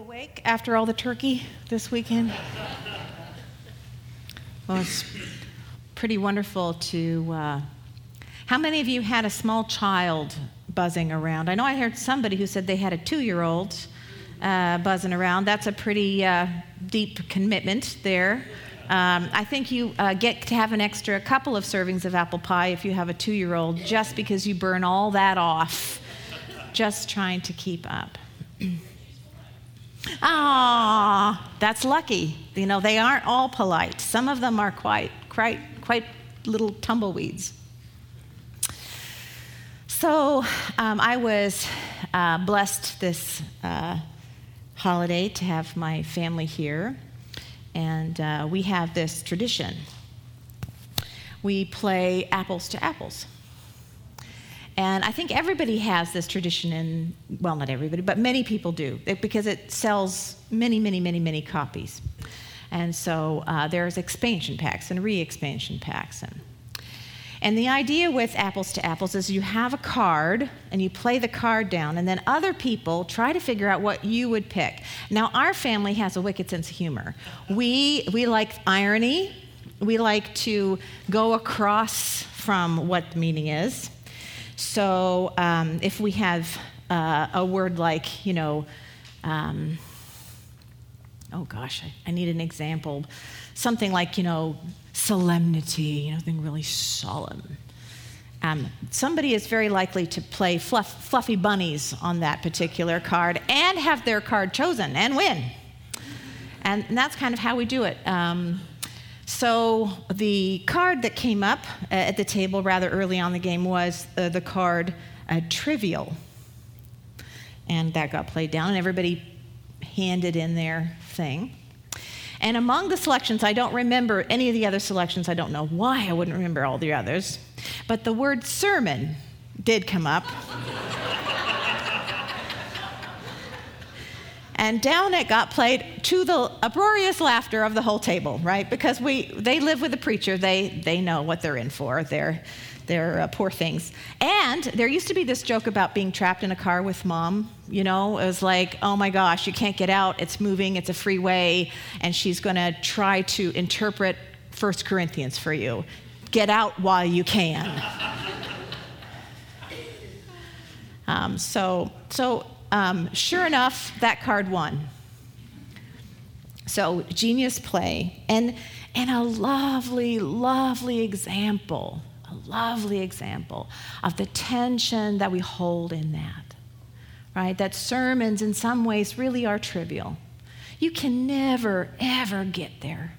awake after all the turkey this weekend? well, it's pretty wonderful to. Uh, how many of you had a small child buzzing around? I know I heard somebody who said they had a two year old uh, buzzing around. That's a pretty uh, deep commitment there. Um, I think you uh, get to have an extra couple of servings of apple pie if you have a two year old, just because you burn all that off, just trying to keep up. Ah, that's lucky. You know, they aren't all polite. Some of them are quite, quite, quite little tumbleweeds. So um, I was uh, blessed this uh, holiday to have my family here, and uh, we have this tradition. We play apples to apples. And I think everybody has this tradition in, well, not everybody, but many people do, because it sells many, many, many, many copies. And so uh, there's expansion packs and re expansion packs. And, and the idea with apples to apples is you have a card and you play the card down, and then other people try to figure out what you would pick. Now, our family has a wicked sense of humor. We, we like irony, we like to go across from what the meaning is. So um, if we have uh, a word like, you know, um, oh gosh, I, I, need an example. Something like, you know, solemnity, you know, something really solemn. Um, somebody is very likely to play fluff, fluffy bunnies on that particular card and have their card chosen and win. And, and that's kind of how we do it. Um, so the card that came up uh, at the table rather early on the game was uh, the card uh, Trivial. And that got played down, and everybody handed in their thing. And among the selections, I don't remember any of the other selections. I don't know why I wouldn't remember all the others. But the word sermon did come up. And down it got played to the uproarious laughter of the whole table, right? Because we, they live with the preacher, they, they know what they're in for. They're, they're uh, poor things. And there used to be this joke about being trapped in a car with mom. You know, it was like, oh my gosh, you can't get out. It's moving, it's a freeway, and she's going to try to interpret 1 Corinthians for you. Get out while you can. um, so, so um, sure enough, that card won. So, genius play. And, and a lovely, lovely example, a lovely example of the tension that we hold in that, right? That sermons, in some ways, really are trivial. You can never, ever get there.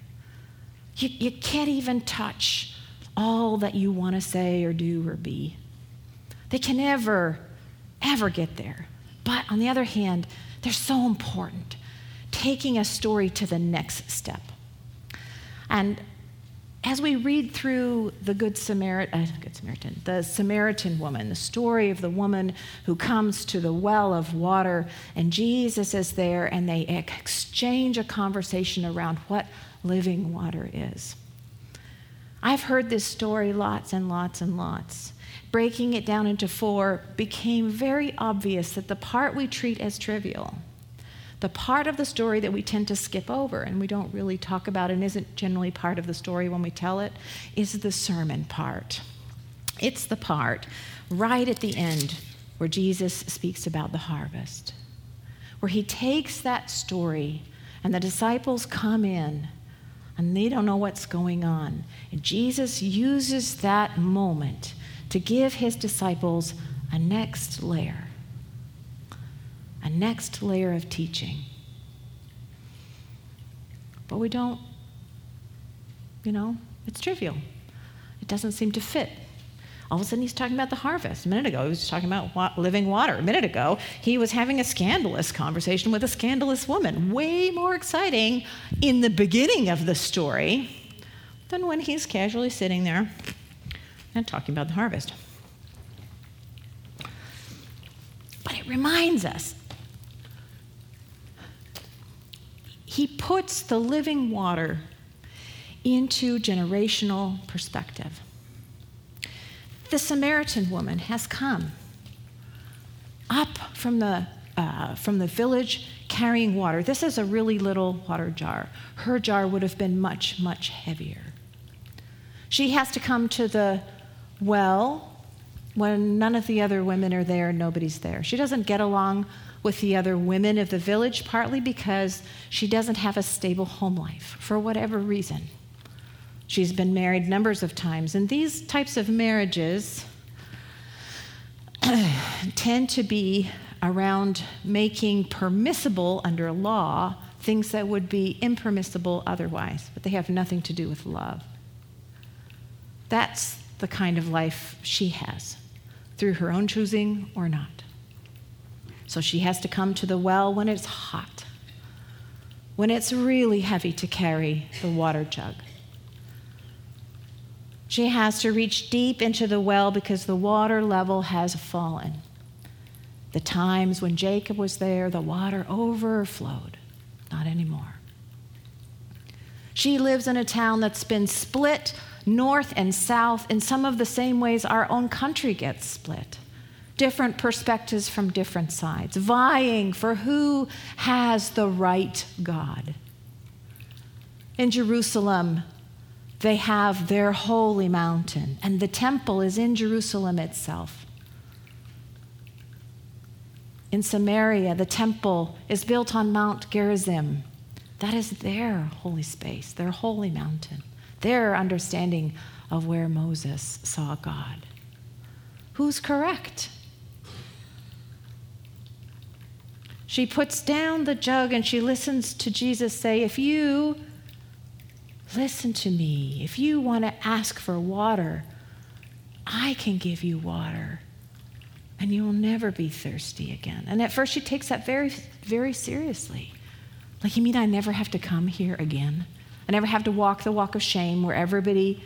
You, you can't even touch all that you want to say or do or be. They can never, ever get there. But on the other hand, they're so important, taking a story to the next step. And as we read through the Good Samaritan, uh, Good Samaritan, the Samaritan woman, the story of the woman who comes to the well of water, and Jesus is there, and they exchange a conversation around what living water is. I've heard this story lots and lots and lots breaking it down into four, became very obvious that the part we treat as trivial, the part of the story that we tend to skip over and we don't really talk about and isn't generally part of the story when we tell it, is the sermon part. It's the part right at the end where Jesus speaks about the harvest, where he takes that story and the disciples come in and they don't know what's going on. And Jesus uses that moment to give his disciples a next layer, a next layer of teaching. But we don't, you know, it's trivial. It doesn't seem to fit. All of a sudden, he's talking about the harvest. A minute ago, he was talking about living water. A minute ago, he was having a scandalous conversation with a scandalous woman. Way more exciting in the beginning of the story than when he's casually sitting there and talking about the harvest. But it reminds us he puts the living water into generational perspective. The Samaritan woman has come up from the uh, from the village carrying water. This is a really little water jar. Her jar would have been much, much heavier. She has to come to the well when none of the other women are there, nobody's there. She doesn't get along with the other women of the village, partly because she doesn't have a stable home life for whatever reason. She's been married numbers of times, and these types of marriages tend to be around making permissible under law things that would be impermissible otherwise, but they have nothing to do with love. That's the kind of life she has, through her own choosing or not. So she has to come to the well when it's hot, when it's really heavy to carry the water jug. She has to reach deep into the well because the water level has fallen. The times when Jacob was there, the water overflowed. Not anymore. She lives in a town that's been split north and south in some of the same ways our own country gets split. Different perspectives from different sides, vying for who has the right God. In Jerusalem, they have their holy mountain, and the temple is in Jerusalem itself. In Samaria, the temple is built on Mount Gerizim. That is their holy space, their holy mountain their understanding of where Moses saw God. Who's correct? She puts down the jug and she listens to Jesus say, If you listen to me, if you want to ask for water, I can give you water and you will never be thirsty again. And at first, she takes that very, very seriously. Like, you mean I never have to come here again? I never have to walk the walk of shame where everybody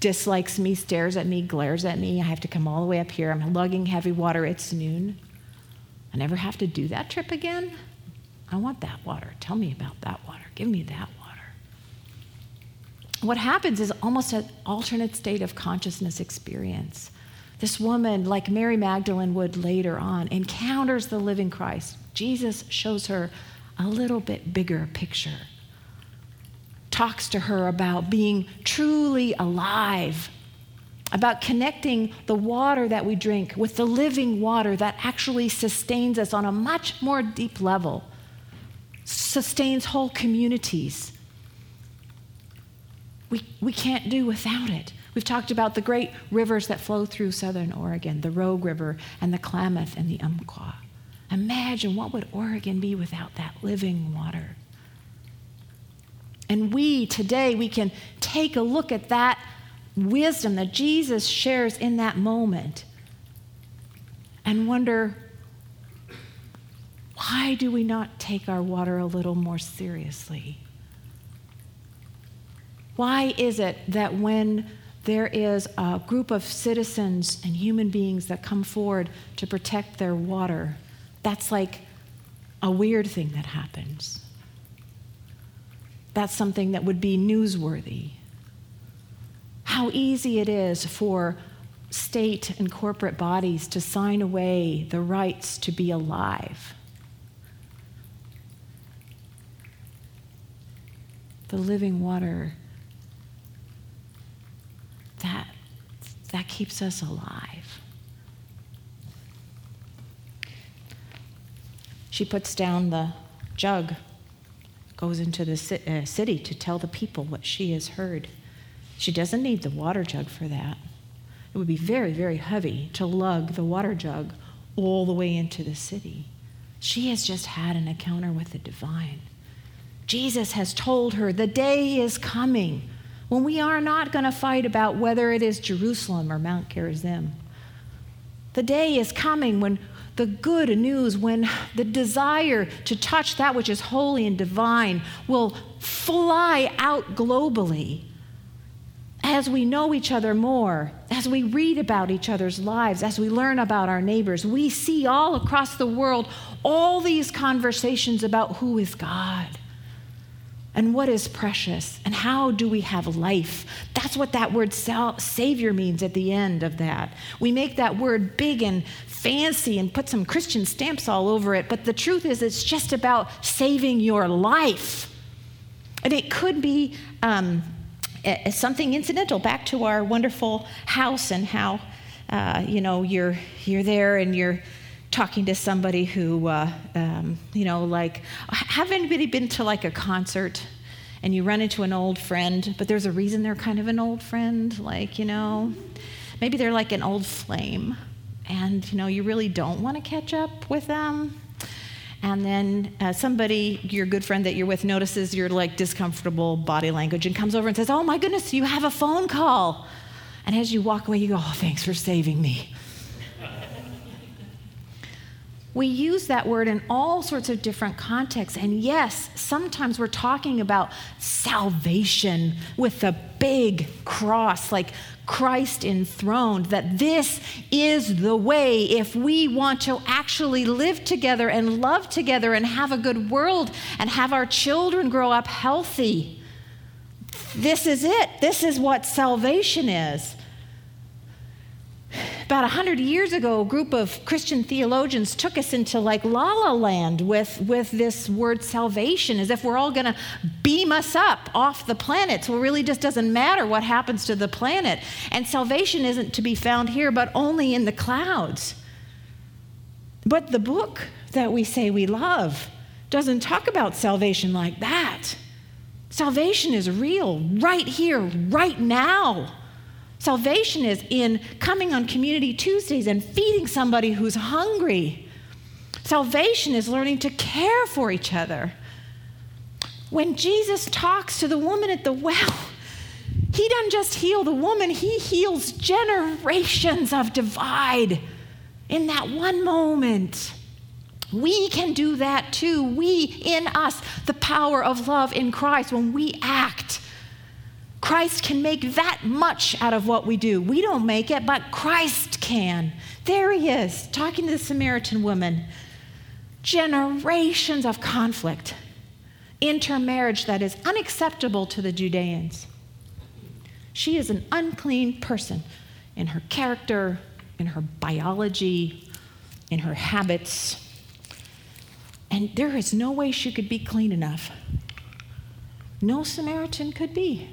dislikes me, stares at me, glares at me. I have to come all the way up here. I'm lugging heavy water. It's noon. I never have to do that trip again. I want that water. Tell me about that water. Give me that water. What happens is almost an alternate state of consciousness experience. This woman, like Mary Magdalene would later on, encounters the living Christ. Jesus shows her a little bit bigger picture talks to her about being truly alive, about connecting the water that we drink with the living water that actually sustains us on a much more deep level, sustains whole communities. We, we can't do without it. We've talked about the great rivers that flow through southern Oregon, the Rogue River and the Klamath and the Umpqua. Imagine what would Oregon be without that living water. And we today, we can take a look at that wisdom that Jesus shares in that moment and wonder why do we not take our water a little more seriously? Why is it that when there is a group of citizens and human beings that come forward to protect their water, that's like a weird thing that happens? That's something that would be newsworthy. How easy it is for state and corporate bodies to sign away the rights to be alive. The living water that, that keeps us alive. She puts down the jug goes into the uh, city to tell the people what she has heard. She doesn't need the water jug for that. It would be very, very heavy to lug the water jug all the way into the city. She has just had an encounter with the divine. Jesus has told her the day is coming when we are not going to fight about whether it is Jerusalem or Mount Gerizim. The day is coming when the good news, when the desire to touch that which is holy and divine will fly out globally as we know each other more, as we read about each other's lives, as we learn about our neighbors, we see all across the world all these conversations about who is God and what is precious and how do we have life. That's what that word Savior means at the end of that. We make that word big and fancy and put some Christian stamps all over it, but the truth is, it's just about saving your life. And it could be um, something incidental back to our wonderful house and how, uh, you know, you're, you're there and you're talking to somebody who, uh, um, you know, like, have anybody been to like a concert and you run into an old friend, but there's a reason they're kind of an old friend? Like, you know, maybe they're like an old flame and, you know, you really don't want to catch up with them. And then uh, somebody, your good friend that you're with, notices your like discomfortable body language and comes over and says, Oh my goodness, you have a phone call. And as you walk away, you go, Oh, thanks for saving me. We use that word in all sorts of different contexts. And yes, sometimes we're talking about salvation with a big cross, like Christ enthroned, that this is the way if we want to actually live together and love together and have a good world and have our children grow up healthy. This is it. This is what salvation is. About 100 years ago, a group of Christian theologians took us into like la la land with, with this word salvation, as if we're all going to beam us up off the planet. So it really just doesn't matter what happens to the planet. And salvation isn't to be found here, but only in the clouds. But the book that we say we love doesn't talk about salvation like that. Salvation is real right here, right now. Salvation is in coming on Community Tuesdays and feeding somebody who's hungry. Salvation is learning to care for each other. When Jesus talks to the woman at the well, he doesn't just heal the woman, he heals generations of divide in that one moment. We can do that too. We, in us, the power of love in Christ, when we act Christ can make that much out of what we do. We don't make it, but Christ can. There he is, talking to the Samaritan woman. Generations of conflict, intermarriage that is unacceptable to the Judeans. She is an unclean person in her character, in her biology, in her habits. And there is no way she could be clean enough. No Samaritan could be.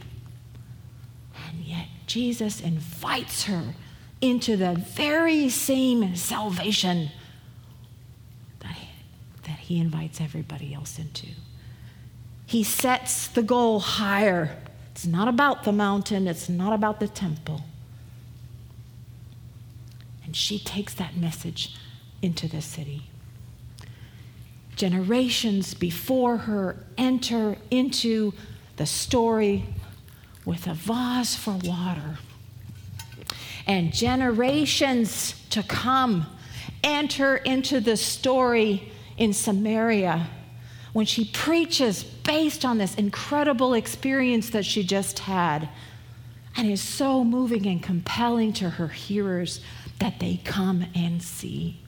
Jesus invites her into the very same salvation that he, that he invites everybody else into. He sets the goal higher. It's not about the mountain, it's not about the temple. And she takes that message into the city. Generations before her enter into the story with a vase for water. And generations to come enter into the story in Samaria when she preaches based on this incredible experience that she just had and is so moving and compelling to her hearers that they come and see.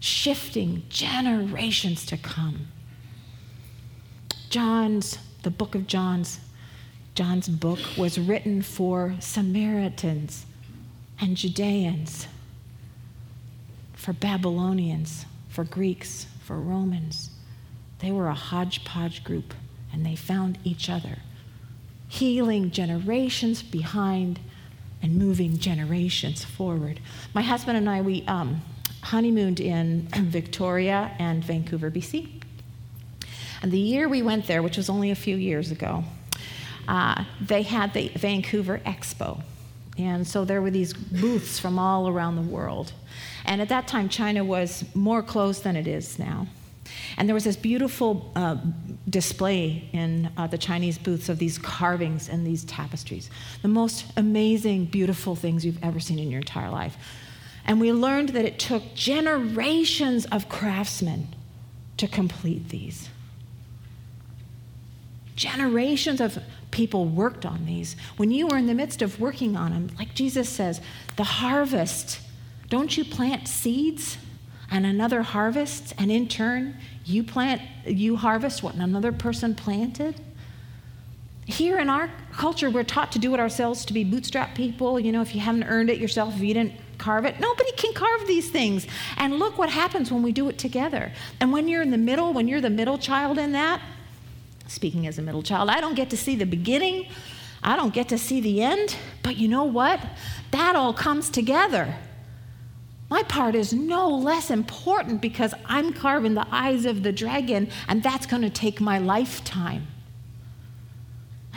Shifting generations to come. John's, the book of John's John's book was written for Samaritans and Judeans, for Babylonians, for Greeks, for Romans. They were a hodgepodge group and they found each other, healing generations behind and moving generations forward. My husband and I, we um, honeymooned in Victoria and Vancouver, BC. And the year we went there, which was only a few years ago, uh, they had the Vancouver Expo. And so there were these booths from all around the world. And at that time, China was more closed than it is now. And there was this beautiful uh, display in uh, the Chinese booths of these carvings and these tapestries. The most amazing, beautiful things you've ever seen in your entire life. And we learned that it took generations of craftsmen to complete these. Generations of people worked on these. When you were in the midst of working on them, like Jesus says, the harvest, don't you plant seeds? and another harvests, and in turn, you plant, you harvest what another person planted? Here in our culture, we're taught to do it ourselves, to be bootstrap people. You know, if you haven't earned it yourself, if you didn't carve it, nobody can carve these things. And look what happens when we do it together. And when you're in the middle, when you're the middle child in that, speaking as a middle child, I don't get to see the beginning, I don't get to see the end, but you know what? That all comes together. My part is no less important because I'm carving the eyes of the dragon, and that's going to take my lifetime.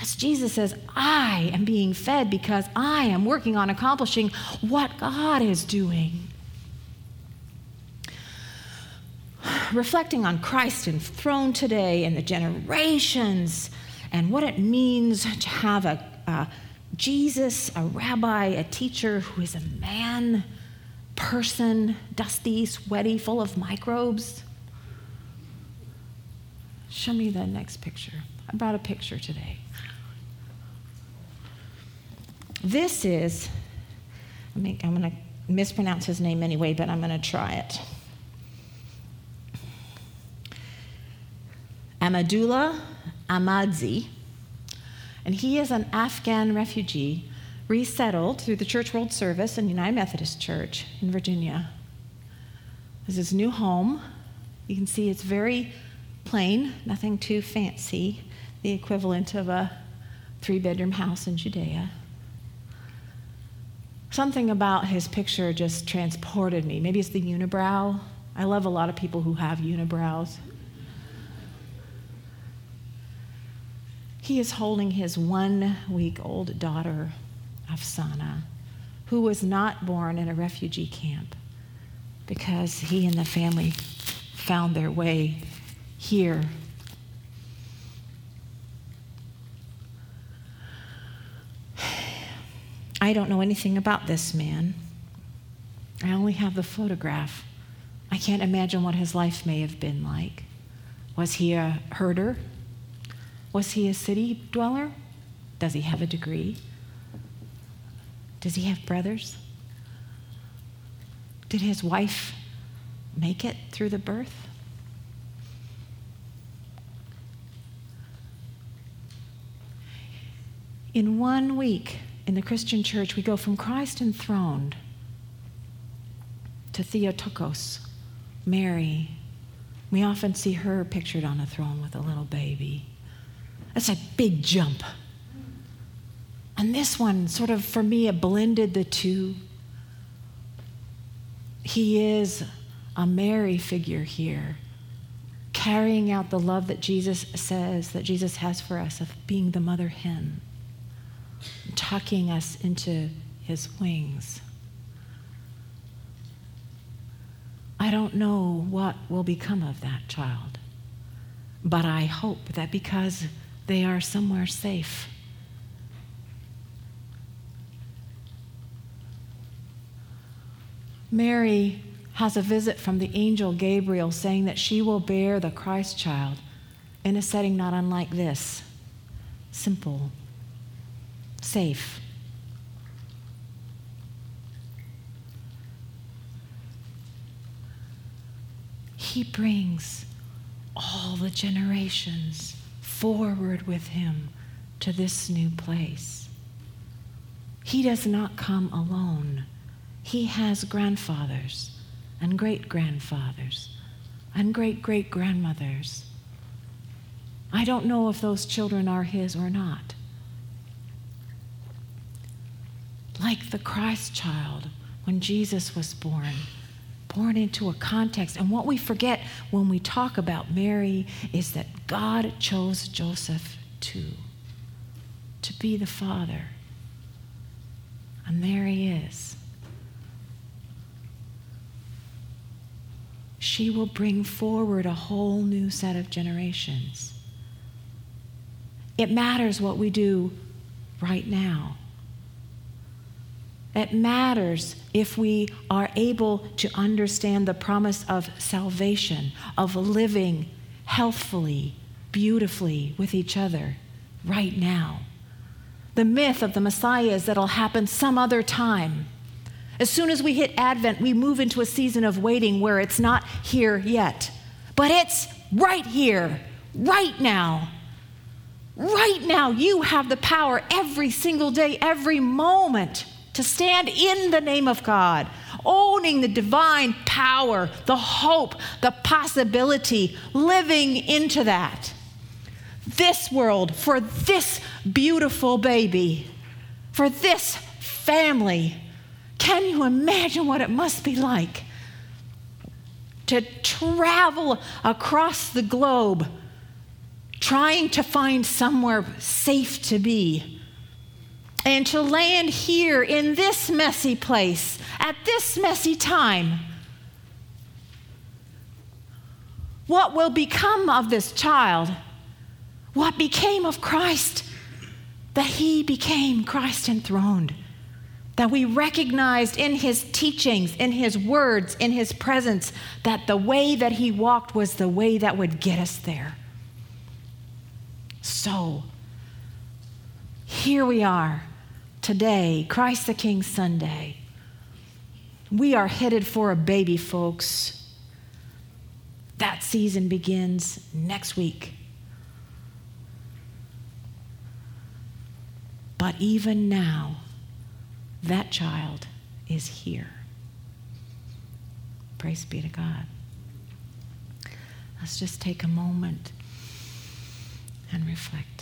As Jesus says, I am being fed because I am working on accomplishing what God is doing. Reflecting on Christ enthroned today and the generations and what it means to have a, a Jesus, a rabbi, a teacher who is a man person, dusty, sweaty, full of microbes. Show me the next picture. I brought a picture today. This is, I mean, I'm going to mispronounce his name anyway, but I'm going to try it. Amadullah Ahmadzi, and he is an Afghan refugee resettled through the Church World Service and United Methodist Church in Virginia. This is his new home. You can see it's very plain, nothing too fancy, the equivalent of a three bedroom house in Judea. Something about his picture just transported me. Maybe it's the unibrow. I love a lot of people who have unibrows. He is holding his one week old daughter Afsana, who was not born in a refugee camp because he and the family found their way here. I don't know anything about this man. I only have the photograph. I can't imagine what his life may have been like. Was he a herder? Was he a city dweller? Does he have a degree? Does he have brothers? Did his wife make it through the birth? In one week in the Christian church, we go from Christ enthroned to Theotokos, Mary. We often see her pictured on a throne with a little baby. That's a big jump. And this one, sort of for me, it blended the two. He is a Mary figure here, carrying out the love that Jesus says, that Jesus has for us, of being the mother hen, tucking us into his wings. I don't know what will become of that child, but I hope that because they are somewhere safe. Mary has a visit from the angel Gabriel saying that she will bear the Christ child in a setting not unlike this. Simple, safe. He brings all the generations forward with him to this new place. He does not come alone. He has grandfathers and great grandfathers and great great grandmothers. I don't know if those children are his or not. Like the Christ child when Jesus was born, born into a context. And what we forget when we talk about Mary is that God chose Joseph too, to be the father. And there he is. she will bring forward a whole new set of generations. It matters what we do right now. It matters if we are able to understand the promise of salvation, of living healthfully, beautifully with each other right now. The myth of the Messiah is that it'll happen some other time. As soon as we hit Advent, we move into a season of waiting where it's not here yet, but it's right here, right now. Right now, you have the power every single day, every moment to stand in the name of God, owning the divine power, the hope, the possibility, living into that. This world, for this beautiful baby, for this family. Can you imagine what it must be like to travel across the globe trying to find somewhere safe to be? And to land here in this messy place at this messy time. What will become of this child? What became of Christ? That he became Christ enthroned. That we recognized in his teachings, in his words, in his presence, that the way that he walked was the way that would get us there. So, here we are today, Christ the King Sunday. We are headed for a baby, folks. That season begins next week. But even now, that child is here. Praise be to God. Let's just take a moment and reflect.